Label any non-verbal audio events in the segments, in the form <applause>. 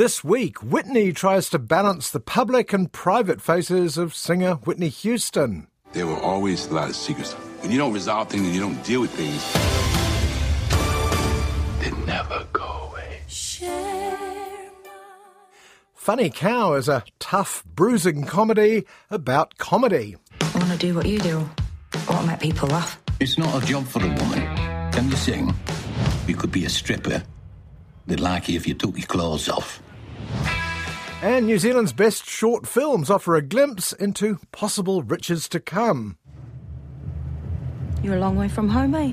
This week, Whitney tries to balance the public and private faces of singer Whitney Houston. There were always a lot of secrets. When you don't resolve things and you don't deal with things, they never go away. Funny Cow is a tough, bruising comedy about comedy. I want to do what you do. I want to make people laugh. It's not a job for a woman. Can you sing? You could be a stripper. They'd like you if you took your clothes off. And New Zealand's best short films offer a glimpse into possible riches to come. You're a long way from home, eh?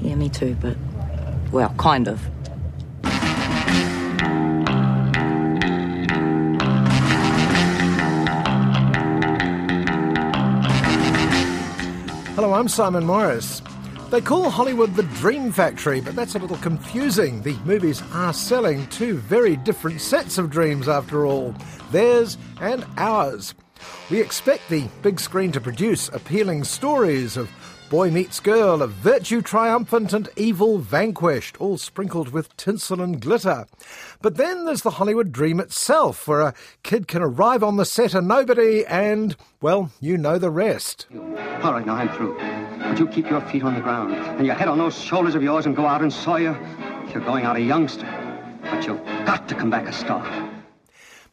Yeah, me too, but. Well, kind of. Hello, I'm Simon Morris. They call Hollywood the Dream Factory, but that's a little confusing. The movies are selling two very different sets of dreams, after all theirs and ours. We expect the big screen to produce appealing stories of boy meets girl, of virtue triumphant and evil vanquished, all sprinkled with tinsel and glitter. But then there's the Hollywood dream itself, where a kid can arrive on the set a nobody and, well, you know the rest. All right, now I'm through. But you keep your feet on the ground and your head on those shoulders of yours and go out and Sawyer. You're going out a youngster, but you've got to come back a star.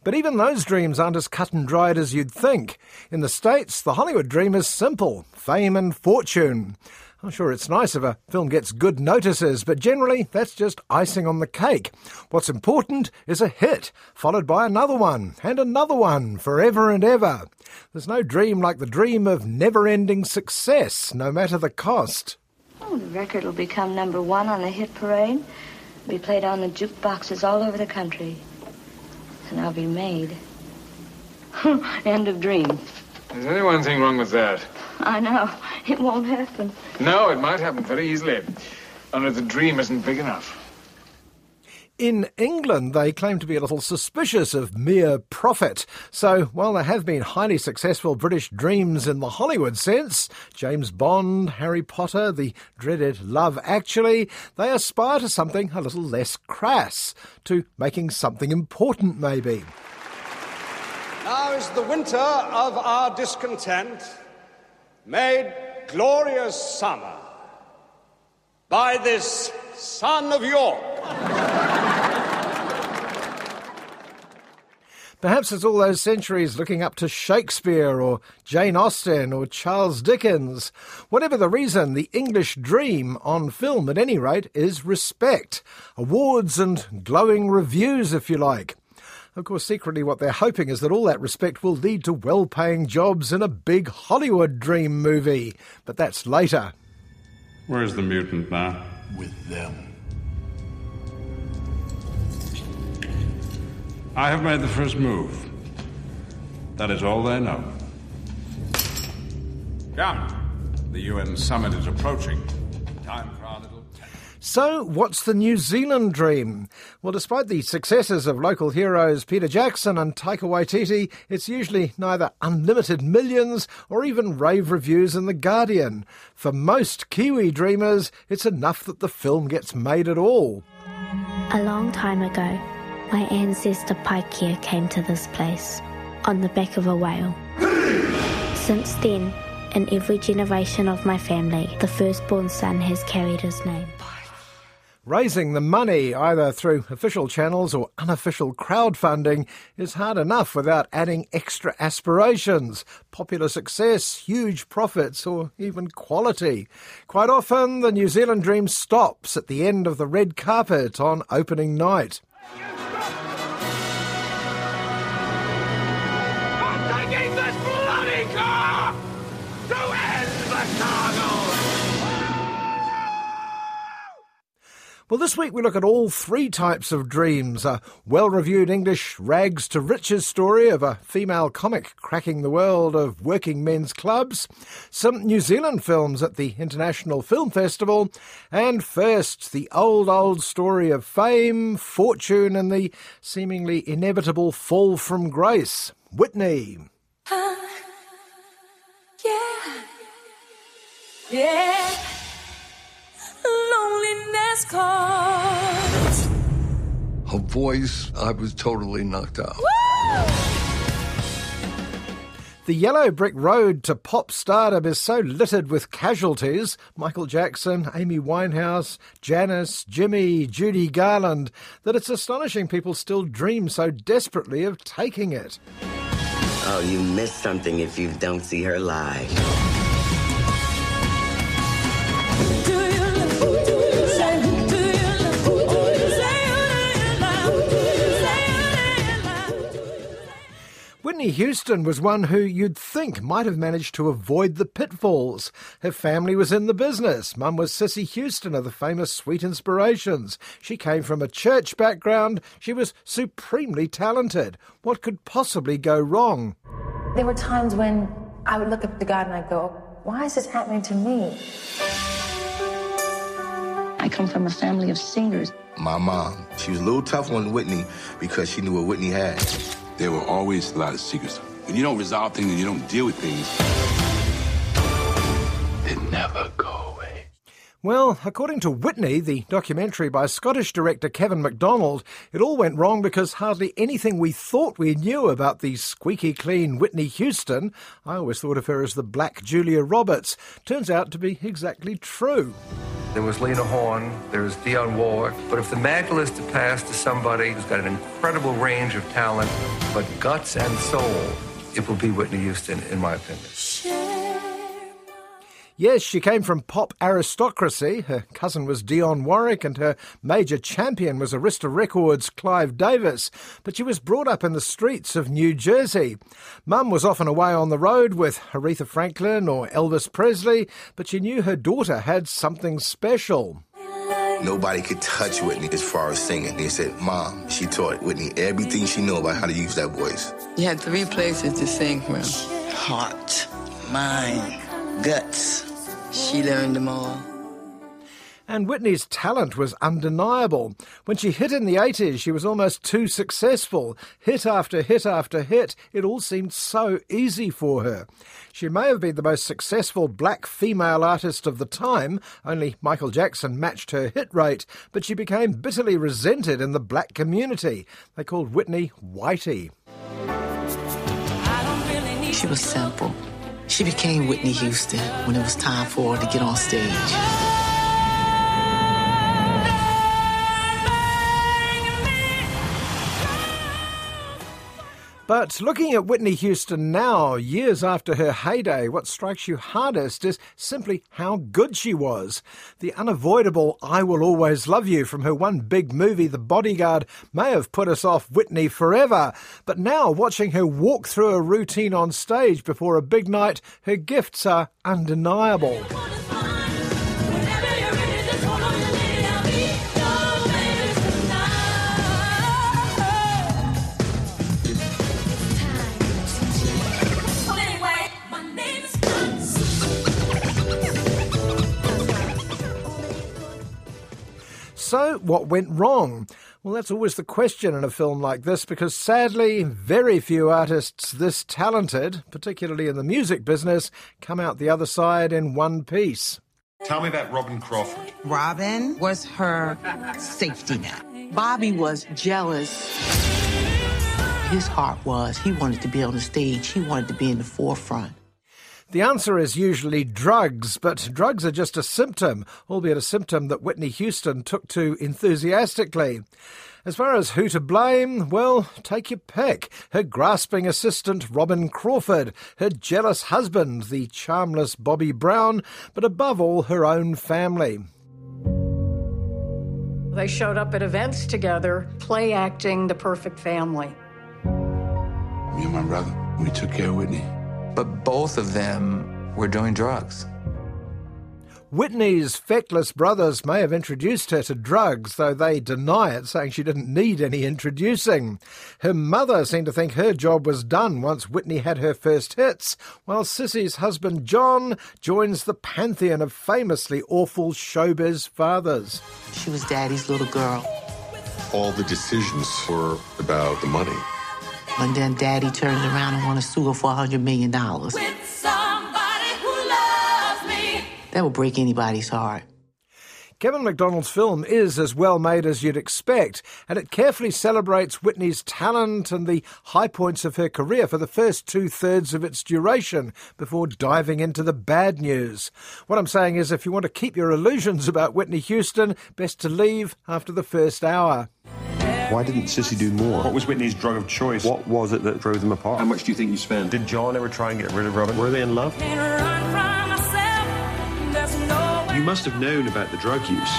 But even those dreams aren't as cut and dried as you'd think. In the States, the Hollywood dream is simple fame and fortune. I'm sure it's nice if a film gets good notices, but generally that's just icing on the cake. What's important is a hit, followed by another one, and another one, forever and ever. There's no dream like the dream of never ending success, no matter the cost. Oh, the record will become number one on the hit parade. Be played on the jukeboxes all over the country. And I'll be made. <laughs> End of dream. Is there one thing wrong with that? I know. It won't happen. No, it might happen very easily. Only the dream isn't big enough. In England, they claim to be a little suspicious of mere profit. So, while there have been highly successful British dreams in the Hollywood sense James Bond, Harry Potter, the dreaded Love Actually they aspire to something a little less crass, to making something important, maybe. Now is the winter of our discontent made glorious summer by this son of York. Perhaps it's all those centuries looking up to Shakespeare or Jane Austen or Charles Dickens. Whatever the reason, the English dream, on film at any rate, is respect. Awards and glowing reviews, if you like. Of course, secretly, what they're hoping is that all that respect will lead to well paying jobs in a big Hollywood dream movie. But that's later. Where's the mutant now? With them. I have made the first move. That is all they know. Come. The UN summit is approaching. Time for our little. So, what's the New Zealand dream? Well, despite the successes of local heroes Peter Jackson and Taika Waititi, it's usually neither unlimited millions or even rave reviews in The Guardian. For most Kiwi dreamers, it's enough that the film gets made at all. A long time ago, my ancestor Paikea came to this place on the back of a whale. Since then, in every generation of my family, the firstborn son has carried his name. Raising the money, either through official channels or unofficial crowdfunding, is hard enough without adding extra aspirations, popular success, huge profits, or even quality. Quite often, the New Zealand dream stops at the end of the red carpet on opening night. Well, this week we look at all three types of dreams a well reviewed English rags to riches story of a female comic cracking the world of working men's clubs, some New Zealand films at the International Film Festival, and first, the old, old story of fame, fortune, and the seemingly inevitable fall from grace. Whitney. Uh, yeah. Yeah loneliness calls. Her voice, I was totally knocked out. The yellow brick road to pop stardom is so littered with casualties Michael Jackson, Amy Winehouse, Janis, Jimi, Judy Garland that it's astonishing people still dream so desperately of taking it. Oh, you miss something if you don't see her live. Whitney Houston was one who you'd think might have managed to avoid the pitfalls. Her family was in the business. Mum was Cissy Houston of the famous Sweet Inspirations. She came from a church background. She was supremely talented. What could possibly go wrong? There were times when I would look up to God and I'd go, why is this happening to me? I come from a family of singers. My mom, she was a little tough on Whitney because she knew what Whitney had there were always a lot of secrets. When you don't resolve things and you don't deal with things, they never go away. Well, according to Whitney, the documentary by Scottish director Kevin Macdonald, it all went wrong because hardly anything we thought we knew about the squeaky clean Whitney Houston, I always thought of her as the black Julia Roberts, turns out to be exactly true. There was Lena Horne, there's Dionne Warwick. But if the mantle is to pass to somebody who's got an incredible range of talent, but guts and soul, it will be Whitney Houston, in my opinion. Yes, she came from pop aristocracy. Her cousin was Dionne Warwick, and her major champion was Arista Records' Clive Davis. But she was brought up in the streets of New Jersey. Mum was often away on the road with Aretha Franklin or Elvis Presley, but she knew her daughter had something special. Nobody could touch Whitney as far as singing. They said, Mom, she taught Whitney everything she knew about how to use that voice. You had three places to sing from heart, mind, guts. She learned them all. And Whitney's talent was undeniable. When she hit in the 80s, she was almost too successful. Hit after hit after hit, it all seemed so easy for her. She may have been the most successful black female artist of the time, only Michael Jackson matched her hit rate, but she became bitterly resented in the black community. They called Whitney Whitey. She was simple. She became Whitney Houston when it was time for her to get on stage. But looking at Whitney Houston now, years after her heyday, what strikes you hardest is simply how good she was. The unavoidable I Will Always Love You from her one big movie, The Bodyguard, may have put us off Whitney forever. But now, watching her walk through a routine on stage before a big night, her gifts are undeniable. So, what went wrong? Well, that's always the question in a film like this because sadly, very few artists this talented, particularly in the music business, come out the other side in one piece. Tell me about Robyn Crawford. Robyn was her safety net. Bobby was jealous. His heart was he wanted to be on the stage, he wanted to be in the forefront. The answer is usually drugs, but drugs are just a symptom, albeit a symptom that Whitney Houston took to enthusiastically. As far as who to blame, well, take your pick. Her grasping assistant, Robyn Crawford, her jealous husband, the charmless Bobby Brown, but above all, her own family. They showed up at events together, play acting the perfect family. Me and my brother, we took care of Whitney. But both of them were doing drugs. Whitney's feckless brothers may have introduced her to drugs, though they deny it, saying she didn't need any introducing. Her mother seemed to think her job was done once Whitney had her first hits, while Cissy's husband John joins the pantheon of famously awful showbiz fathers. She was daddy's little girl. All the decisions were about the money. And then daddy turned around and wanted to sue her for $100 million. That would break anybody's heart. Kevin Macdonald's film is as well made as you'd expect, and it carefully celebrates Whitney's talent and the high points of her career for the first two thirds of its duration before diving into the bad news. What I'm saying is, if you want to keep your illusions about Whitney Houston, best to leave after the first hour. Why didn't Cissy do more? What was Whitney's drug of choice? What was it that drove them apart? How much do you think you spent? Did John ever try and get rid of Robyn? Were they in love? You must have known about the drug use.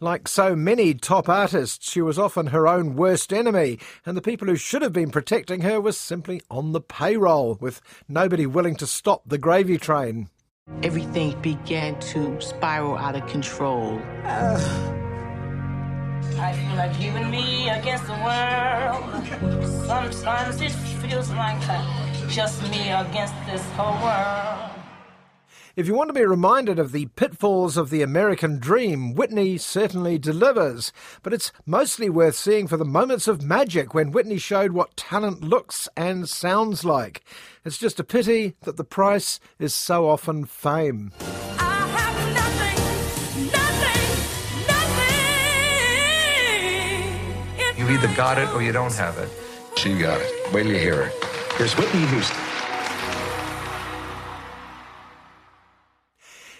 Like so many top artists, she was often her own worst enemy, and the people who should have been protecting her were simply on the payroll, with nobody willing to stop the gravy train. Everything began to spiral out of control. Uh, I feel like you and me against the world. Sometimes it feels like just me against this whole world. If you want to be reminded of the pitfalls of the American dream, Whitney certainly delivers. But it's mostly worth seeing for the moments of magic when Whitney showed what talent looks and sounds like. It's just a pity that the price is so often fame. You either got it or you don't have it. She got it. Wait till you hear her. Here's Whitney Houston.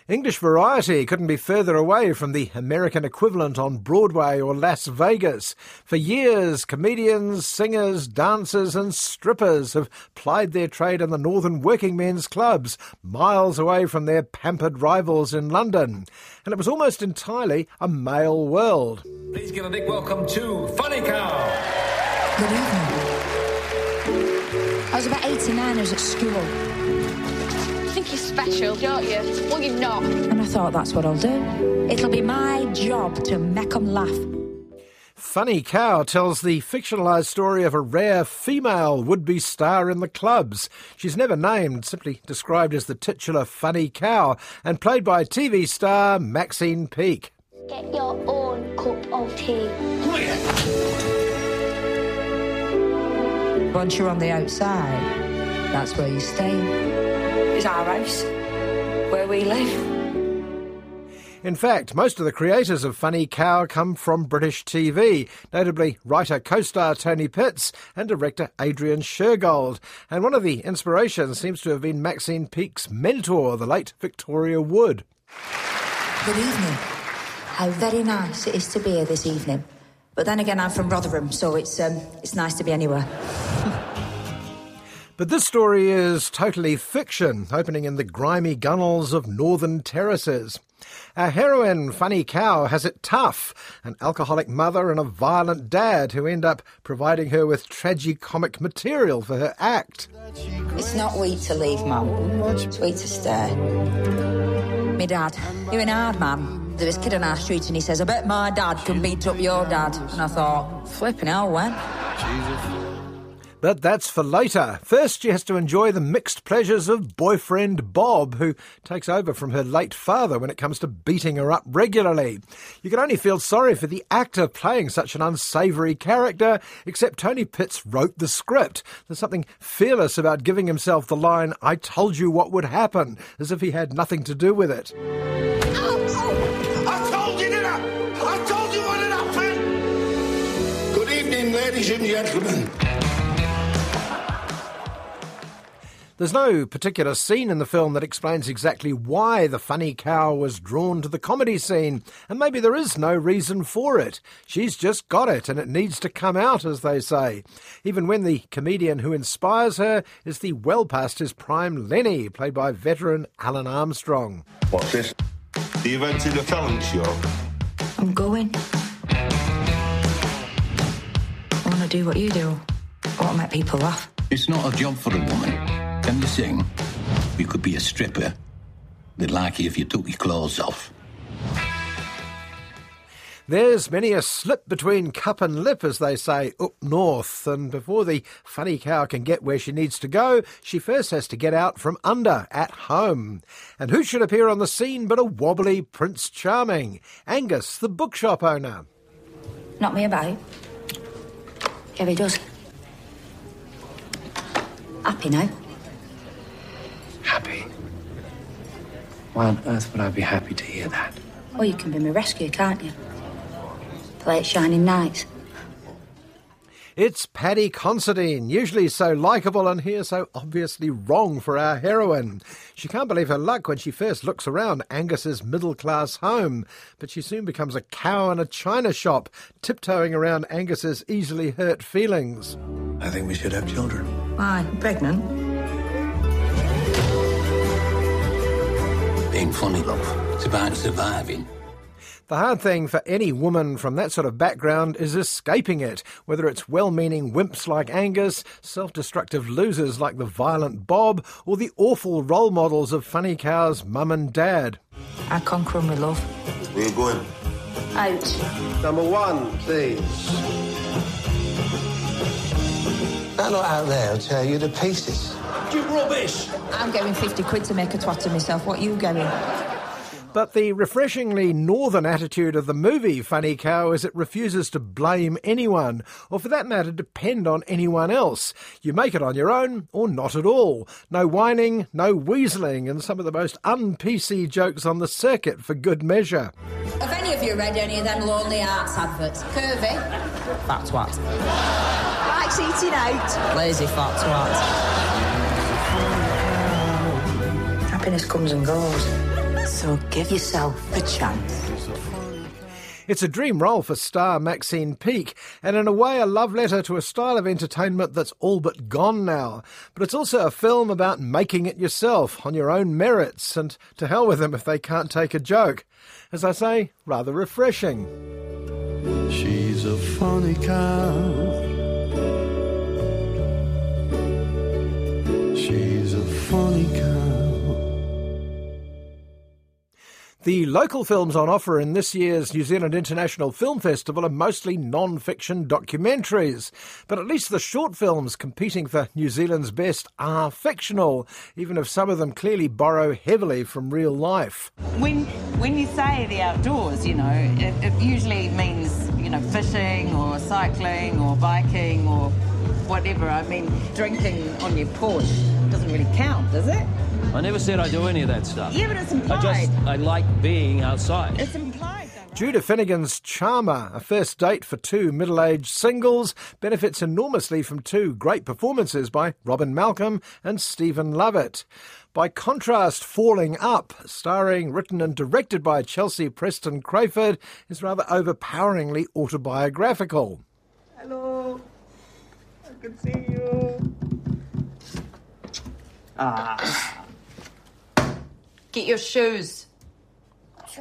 English variety couldn't be further away from the American equivalent on Broadway or Las Vegas. For years, comedians, singers, dancers, and strippers have plied their trade in the northern working men's clubs, miles away from their pampered rivals in London. And it was almost entirely a male world. Please give a big welcome to Funny Cow. Good evening. I was about 89, I was at school. Think you're special, don't you? Well, you're not. And I thought that's what I'll do. It'll be my job to make 'em laugh. Funny Cow tells the fictionalised story of a rare female would be star in the clubs. She's never named, simply described as the titular Funny Cow, and played by TV star Maxine Peake. Get your own cup of tea. Once you're on the outside, that's where you stay. It's our house. Where we live. In fact, most of the creators of Funny Cow come from British TV, notably writer co-star Tony Pitts and director Adrian Shergold. And one of the inspirations seems to have been Maxine Peake's mentor, the late Victoria Wood. Good evening. How very nice it is to be here this evening. But then again, I'm from Rotherham, so it's um, it's nice to be anywhere. <laughs> But this story is totally fiction, opening in the grimy gunnels of northern terraces. Our heroine, Funny Cow, has it tough an alcoholic mother and a violent dad who end up providing her with tragicomic material for her act. It's not weak to leave, Mum. It's weak to stay. Me dad, you're an hard man. There was a kid on our street and he says, I bet my dad can beat up your dad. And I thought, flipping hell, when? But that's for later. First, she has to enjoy the mixed pleasures of boyfriend Bob, who takes over from her late father when it comes to beating her up regularly. You can only feel sorry for the actor playing such an unsavoury character, except Tony Pitts wrote the script. There's something fearless about giving himself the line, I told you what would happen, as if he had nothing to do with it. I told you, I? Told you what. Good evening, ladies and gentlemen. There's no particular scene in the film that explains exactly why the funny cow was drawn to the comedy scene, and maybe there is no reason for it. She's just got it, and it needs to come out, as they say. Even when the comedian who inspires her is the well past his prime Lenny, played by veteran Alun Armstrong. What's this? The event in the talent show. I'm going. I want to do what you do. I want to make people laugh. It's not a job for a woman. Can you sing? You could be a stripper, They'd like you if you took your clothes off. There's many a slip between cup and lip, as they say up north, and before the funny cow can get where she needs to go, she first has to get out from under at home. And who should appear on the scene but a wobbly Prince Charming, Angus, the bookshop owner. Not me about. Yeah, he does. Happy now. Happy? Why on earth would I be happy to hear that? Well, you can be my rescue, can't you? Play at Shining Nights. It's Paddy Considine, usually so likeable and here so obviously wrong for our heroine. She can't believe her luck when she first looks around Angus's middle class home, but she soon becomes a cow in a china shop, tiptoeing around Angus's easily hurt feelings. I think we should have children. Why? Pregnant? Being funny, love. It's about surviving. The hard thing for any woman from that sort of background is escaping it, whether it's well meaning wimps like Angus, self destructive losers like the violent Bob, or the awful role models of Funny Cow's mum and dad. I conquer my love. Where you going? Out. Number one, please. That lot out there will tear you to pieces. You rubbish! I'm going 50 quid to make a twat of myself. What are you going? But the refreshingly northern attitude of the movie Funny Cow is it refuses to blame anyone, or for that matter, depend on anyone else. You make it on your own, or not at all. No whining, no weaseling, and some of the most un-PC jokes on the circuit for good measure. Have any of you read any of them Lonely Arts adverts? Curvy? Fat twat. Likes eating out? Lazy fat twat. Happiness comes and goes. So give yourself a chance. It's a dream role for star Maxine Peake, and in a way a love letter to a style of entertainment that's all but gone now. But it's also a film about making it yourself, on your own merits, and to hell with them if they can't take a joke. As I say, rather refreshing. She's a funny cow. She's a funny cow. The local films on offer in this year's New Zealand International Film Festival are mostly non fiction documentaries. But at least the short films competing for New Zealand's best are fictional, even if some of them clearly borrow heavily from real life. When, when you say the outdoors, you know, it, it usually means, you know, fishing or cycling or biking or whatever. I mean, drinking on your porch doesn't really count, does it? I never said I do any of that stuff. Yeah, but it's implied. I just I like being outside. It's implied. Judah Finnegan's Charmer, a first date for two middle aged singles, benefits enormously from two great performances by Robyn Malcolm and Stephen Lovatt. By contrast, Falling Up, starring, written and directed by Chelsie Preston Crayford, is rather overpoweringly autobiographical. Hello. I can see you. Ah. Get your shoes.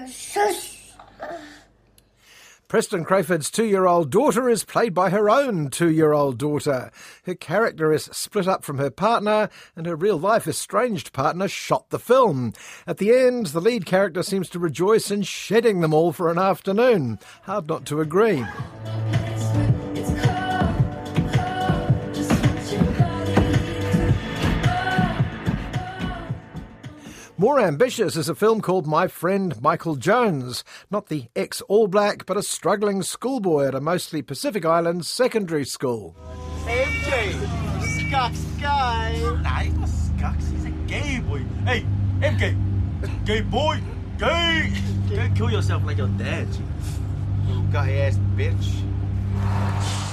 Shush. Preston Crayford's two year old daughter is played by her own two year old daughter. Her character is split up from her partner, and her real life estranged partner shot the film. At the end, the lead character seems to rejoice in shedding them all for an afternoon. Hard not to agree. More ambitious is a film called My Friend Michael Jones, not the ex All Black, but a struggling schoolboy at a mostly Pacific Islands secondary school. MJ, Skux guy. Nah, he's not Skux, he's a gay boy. Hey, MJ, gay boy, gay. Don't kill yourself like your dad, you guy ass bitch.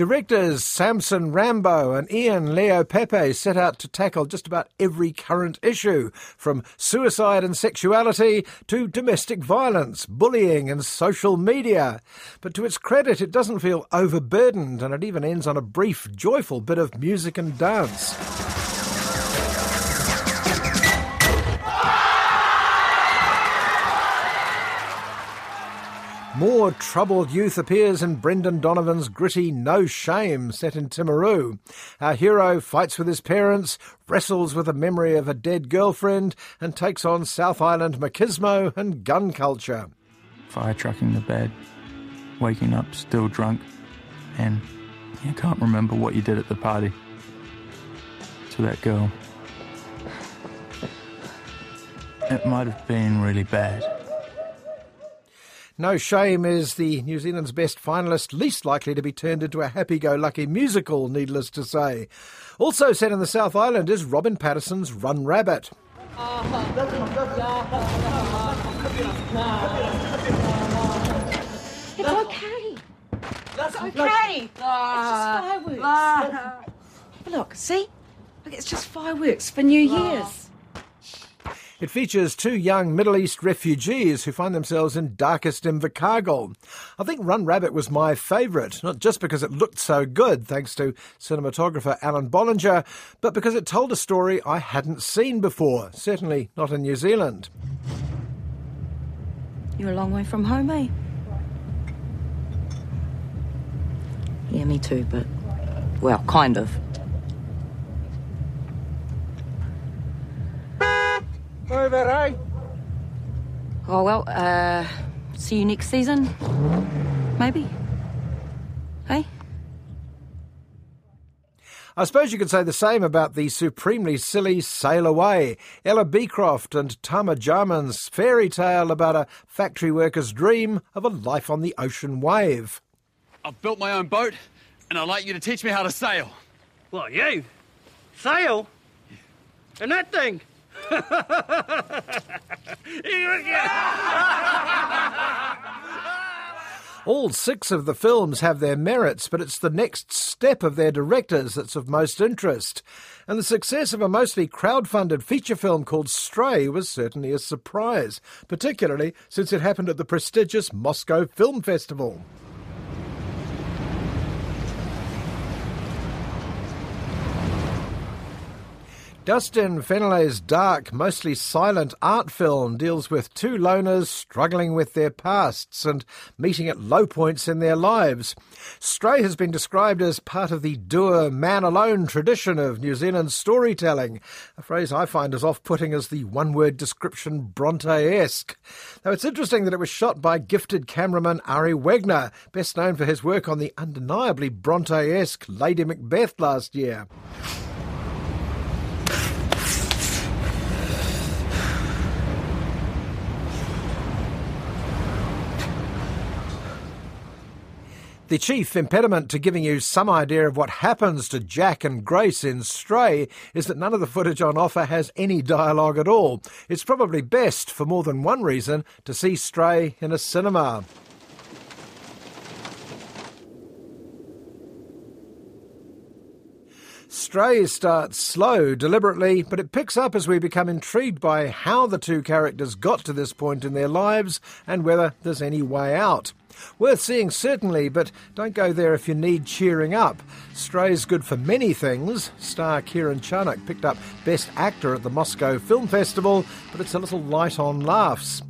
Directors Samson Rambo and Ian Leo Pepe set out to tackle just about every current issue, from suicide and sexuality to domestic violence, bullying, and social media. But to its credit, it doesn't feel overburdened, and it even ends on a brief, joyful bit of music and dance. More troubled youth appears in Brendan Donovan's gritty No Shame set in Timaru. Our hero fights with his parents, wrestles with the memory of a dead girlfriend, and takes on South Island machismo and gun culture. Fire trucking the bed, waking up still drunk, and you can't remember what you did at the party. To that girl. It might have been really bad. No Shame is the New Zealand's best finalist, least likely to be turned into a happy go lucky musical, needless to say. Also set in the South Island is Robyn Paterson's Run Rabbit. It's okay. It's okay. It's just fireworks. Look, see? Look, it's just fireworks for New Year's. It features two young Middle East refugees who find themselves in darkest Invercargill. I think Run Rabbit was my favourite, not just because it looked so good, thanks to cinematographer Alun Bollinger, but because it told a story I hadn't seen before, certainly not in New Zealand. You're a long way from home, eh? Yeah, me too, but. Well, kind of. Over, eh? Oh, well, uh. See you next season? Maybe? Hey? I suppose you could say the same about the supremely silly Sail Away, Ella Beecroft and Tama Jarman's fairy tale about a factory worker's dream of a life on the ocean wave. I've built my own boat, and I'd like you to teach me how to sail. What, you? Sail? And that thing? <laughs> All six of the films have their merits, but it's the next step of their directors that's of most interest. And the success of a mostly crowd-funded feature film called Stray was certainly a surprise, particularly since it happened at the prestigious Moscow Film Festival. Dustin Feneley's dark, mostly silent art film deals with two loners struggling with their pasts and meeting at low points in their lives. Stray has been described as part of the dour, man alone tradition of New Zealand storytelling, a phrase I find as off putting as the one word description Bronte esque. Now, it's interesting that it was shot by gifted cameraman Ari Wegner, best known for his work on the undeniably Bronte esque Lady Macbeth last year. The chief impediment to giving you some idea of what happens to Jack and Grace in Stray is that none of the footage on offer has any dialogue at all. It's probably best, for more than one reason, to see Stray in a cinema. Stray starts slow, deliberately, but it picks up as we become intrigued by how the two characters got to this point in their lives and whether there's any way out. Worth seeing, certainly, but don't go there if you need cheering up. Stray's good for many things. Star Kieran Charnock picked up Best Actor at the Moscow Film Festival, but it's a little light on laughs.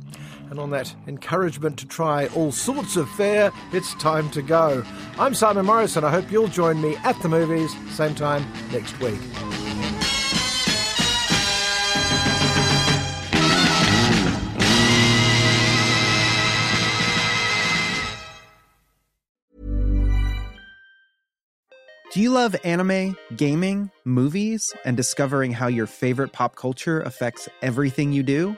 And on that encouragement to try all sorts of fare, it's time to go. I'm Simon Morris, and I hope you'll join me at the movies, same time next week. Do you love anime, gaming, movies, and discovering how your favorite pop culture affects everything you do?